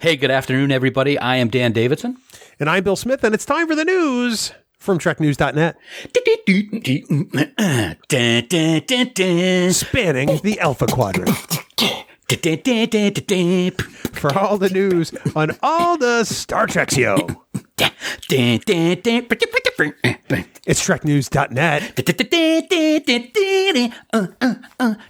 Hey, good afternoon, everybody. I am Dan Davidson. And I'm Bill Smith, and it's time for the news from TrekNews.net. Spanning the Alpha Quadrant. For all the news on all the Star Trek yo. It's TrekNews.net.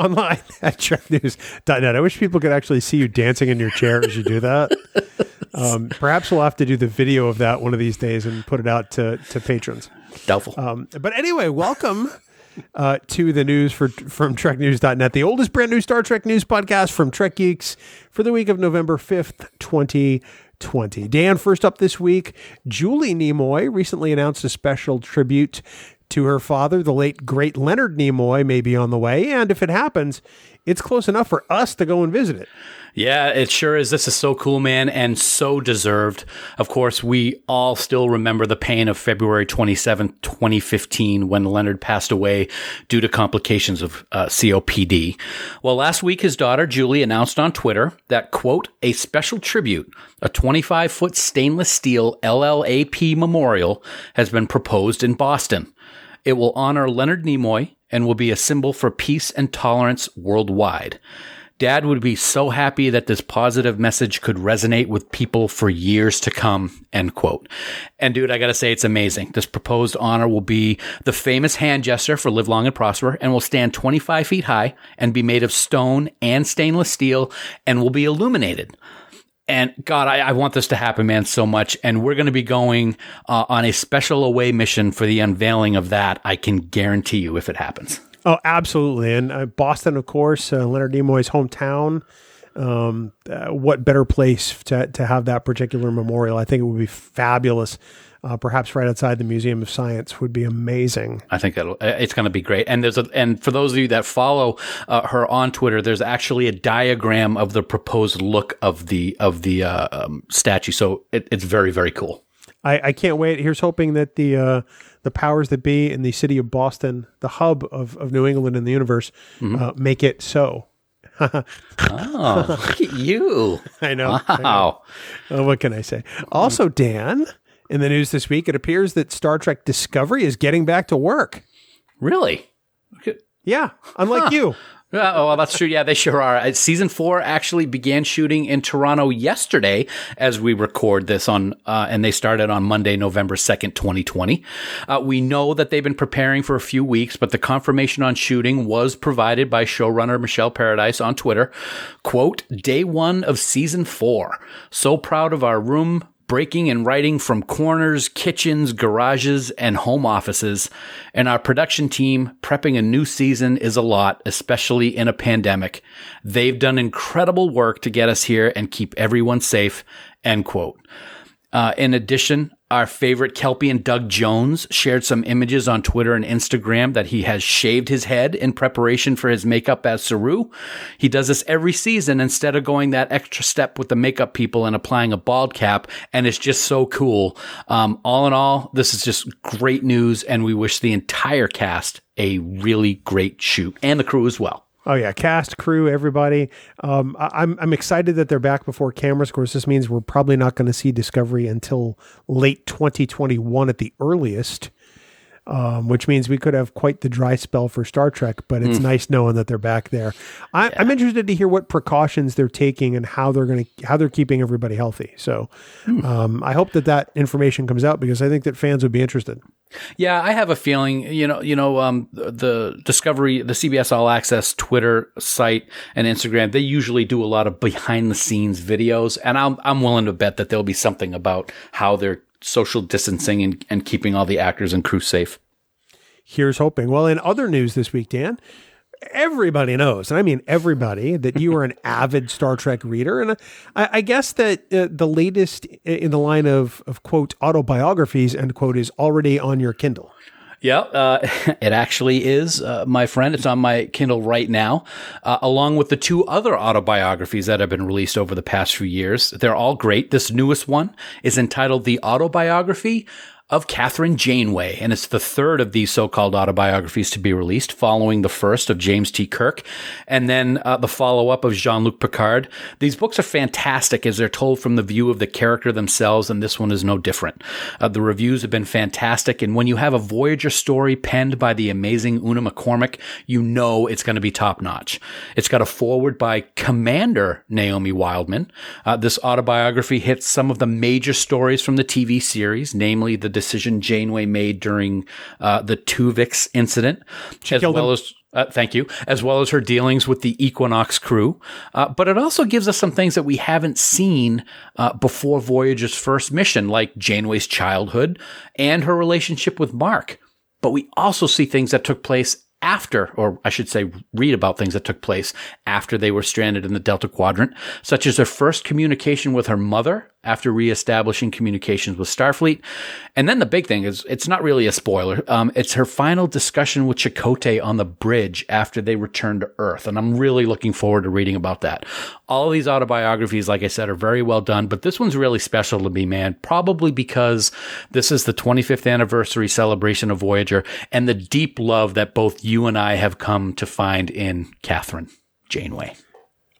Online at TrekNews.net. I wish people could actually see you dancing in your chair as you do that. Um, perhaps we'll have to do the video of that one of these days and put it out to, to patrons. Doubtful. Um, but anyway, welcome uh, to the news for from TrekNews.net, the oldest brand new Star Trek news podcast from Trek Geeks for the week of November 5th, 2020. Dan, first up this week, Julie Nimoy recently announced a special tribute to her father, the late great Leonard Nimoy, may be on the way. And if it happens, it's close enough for us to go and visit it. Yeah, it sure is. This is so cool, man, and so deserved. Of course, we all still remember the pain of February 27th, 2015, when Leonard passed away due to complications of uh, COPD. Well, last week, his daughter, Julie, announced on Twitter that, quote, a special tribute, a 25 foot stainless steel LLAP memorial, has been proposed in Boston. It will honor Leonard Nimoy and will be a symbol for peace and tolerance worldwide. Dad would be so happy that this positive message could resonate with people for years to come. End quote. And dude, I gotta say, it's amazing. This proposed honor will be the famous hand gesture for Live Long and Prosper and will stand 25 feet high and be made of stone and stainless steel and will be illuminated. And God, I, I, want this to happen, man, so much. And we're going to be going uh, on a special away mission for the unveiling of that. I can guarantee you if it happens. Oh, absolutely. And uh, Boston, of course, uh, Leonard Nimoy's hometown. Um, uh, what better place to, to have that particular memorial? I think it would be fabulous. Uh, perhaps right outside the Museum of Science would be amazing. I think uh, it's going to be great. And there's a, and for those of you that follow uh, her on Twitter, there's actually a diagram of the proposed look of the of the um, statue. So it, it's very very cool. I, I can't wait. Here's hoping that the uh, the powers that be in the city of Boston, the hub of, of New England and the universe, mm-hmm. uh, make it so. oh, look at you! I know. Wow. I know. Uh, what can I say? Also, Dan, in the news this week, it appears that Star Trek Discovery is getting back to work. Really? Yeah, unlike huh. you. Uh, oh, well, that's true. Yeah, they sure are. Uh, season four actually began shooting in Toronto yesterday as we record this on, uh, and they started on Monday, November 2nd, 2020. Uh, we know that they've been preparing for a few weeks, but the confirmation on shooting was provided by showrunner Michelle Paradise on Twitter. Quote, day one of season four. So proud of our room, breaking and writing from corners, kitchens, garages, and home offices. And our production team prepping a new season is a lot, especially in a pandemic. They've done incredible work to get us here and keep everyone safe. End quote. Uh, in addition, our favorite Kelpien Doug Jones shared some images on Twitter and Instagram that he has shaved his head in preparation for his makeup as Saru. He does this every season instead of going that extra step with the makeup people and applying a bald cap. And it's just so cool. Um, all in all, this is just great news. And we wish the entire cast a really great shoot and the crew as well. Oh yeah, cast, crew, everybody. Um, I, am I'm excited that they're back before cameras. Of course, this means we're probably not going to see Discovery until late 2021 at the earliest um, which means we could have quite the dry spell for Star Trek. But it's mm. nice knowing that they're back there. I, yeah. I'm interested to hear what precautions they're taking and how they're going to how they're keeping everybody healthy. So mm. um, I hope that that information comes out because I think that fans would be interested. Yeah, I have a feeling. You know, you know, um, the Discovery, the CBS All Access Twitter site and Instagram, they usually do a lot of behind the scenes videos, and I'm I'm willing to bet that there'll be something about how they're social distancing and, and keeping all the actors and crew safe. Here's hoping. Well, in other news this week, Dan, everybody knows, and I mean everybody, that you are an avid Star Trek reader, and I, I guess that uh, the latest in the line of of quote autobiographies end quote is already on your Kindle. Yeah, uh, it actually is, uh, my friend. It's on my Kindle right now, uh, along with the two other autobiographies that have been released over the past few years. They're all great. This newest one is entitled The Autobiography of Kathryn Janeway, and it's the third of these so-called autobiographies to be released, following the first of James T. Kirk, and then uh, the follow-up of Jean-Luc Picard. These books are fantastic as they're told from the view of the character themselves, and this one is no different. Uh, the reviews have been fantastic, and when you have a Voyager story penned by the amazing Una McCormack, you know it's going to be top-notch. It's got a foreword by Commander Naomi Wildman. Uh, this autobiography hits some of the major stories from the TV series, namely the decision Janeway made during uh, the Tuvix incident, as well him. as uh, thank you, as well as her dealings with the Equinox crew. Uh, but it also gives us some things that we haven't seen uh, before Voyager's first mission, like Janeway's childhood and her relationship with Mark. But we also see things that took place after, or I should say, read about things that took place after they were stranded in the Delta Quadrant, such as her first communication with her mother after reestablishing communications with Starfleet. And then the big thing is, it's not really a spoiler. Um, it's her final discussion with Chakotay on the bridge after they return to Earth. And I'm really looking forward to reading about that. All these autobiographies, like I said, are very well done, but this one's really special to me, man. Probably because this is the 25th anniversary celebration of Voyager and the deep love that both you and I have come to find in Kathryn Janeway.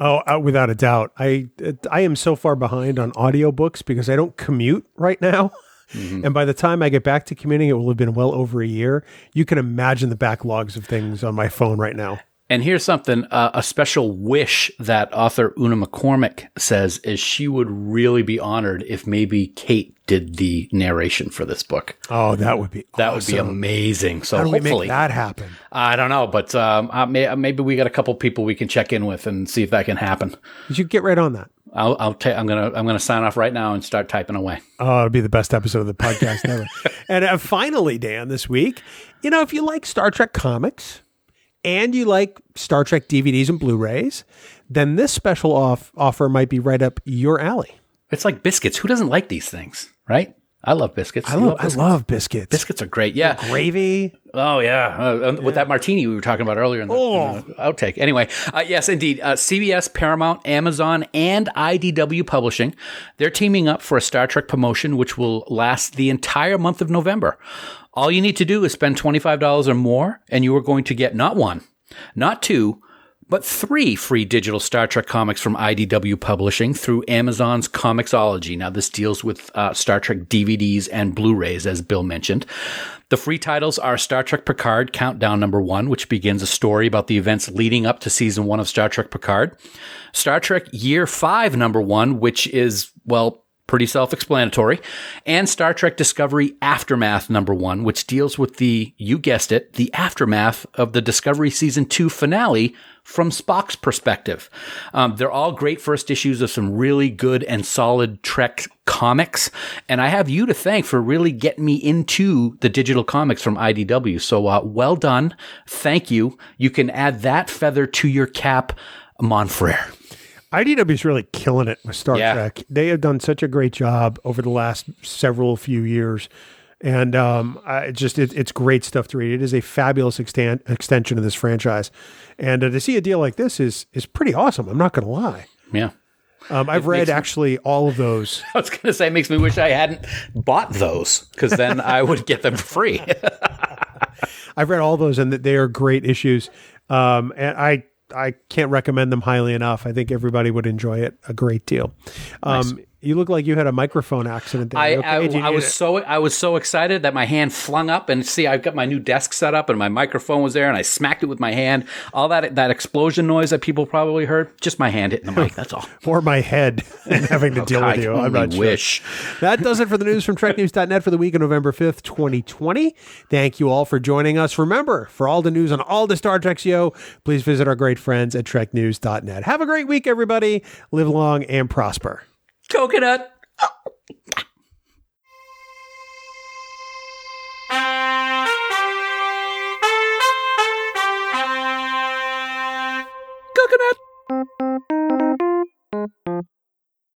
Oh, uh, without a doubt. I I am so far behind on audiobooks because I don't commute right now. Mm-hmm. And by the time I get back to commuting, it will have been well over a year. You can imagine the backlogs of things on my phone right now. And here's something uh, a special wish that author Una McCormack says is she would really be honored if maybe Kate did the narration for this book. Oh, that would be that awesome. would be amazing. So How do hopefully that happen. I don't know, but um, uh, may, uh, maybe we got a couple people we can check in with and see if that can happen. You get right on that. I'll, I'll ta- I'm gonna I'm gonna sign off right now and start typing away. Oh, it'll be the best episode of the podcast ever. and uh, finally, Dan, this week, you know, if you like Star Trek comics and you like Star Trek DVDs and Blu-rays, then this special off offer might be right up your alley. It's like biscuits. Who doesn't like these things, right? I love biscuits. I love, love biscuits? I love biscuits. Biscuits are great. Yeah, the gravy. Oh yeah. Uh, yeah. with that martini we were talking about earlier in the, oh. in the outtake. Anyway, uh, yes, indeed. Uh, CBS, Paramount, Amazon, and IDW Publishing they're teaming up for a Star Trek promotion which will last the entire month of November. All you need to do is spend $25 or more, and you are going to get not one, not two, but three free digital Star Trek comics from IDW Publishing through Amazon's Comixology. Now, this deals with uh, Star Trek DVDs and Blu-rays, as Bill mentioned. The free titles are Star Trek Picard Countdown Number One, which begins a story about the events leading up to season one of Star Trek Picard. Star Trek Year Five Number One, which is, well, pretty self explanatory, and Star Trek Discovery Aftermath number one, which deals with the, you guessed it, the aftermath of the Discovery season two finale from Spock's perspective. Um, they're all great first issues of some really good and solid Trek comics. And I have you to thank for really getting me into the digital comics from IDW. So uh, well done. Thank you. You can add that feather to your cap, Monfrere. IDW is really killing it with Star yeah. Trek. They have done such a great job over the last several few years. And um, I just it, it's great stuff to read. It is a fabulous extent, extension of this franchise, and uh, to see a deal like this is is pretty awesome. I'm not going to lie. Yeah, um, I've it read actually me, all of those. I was going to say, it makes me wish I hadn't bought those because then I would get them free. I've read all those, and they are great issues. Um, and I I can't recommend them highly enough. I think everybody would enjoy it a great deal. Um, nice. You look like you had a microphone accident. There. I, okay? I, I was it? so I was so excited that my hand flung up and see I've got my new desk set up and my microphone was there and I smacked it with my hand. All that that explosion noise that people probably heard, just my hand hitting the mic. That's all. or my head and having to oh, deal God, with you. Not wish. Sure. That does it for the news from TrekNews.net for the week of November 5th, 2020. Thank you all for joining us. Remember, for all the news on all the Star Trek show, please visit our great friends at TrekNews.net. Have a great week, everybody. Live long and prosper. Coconut.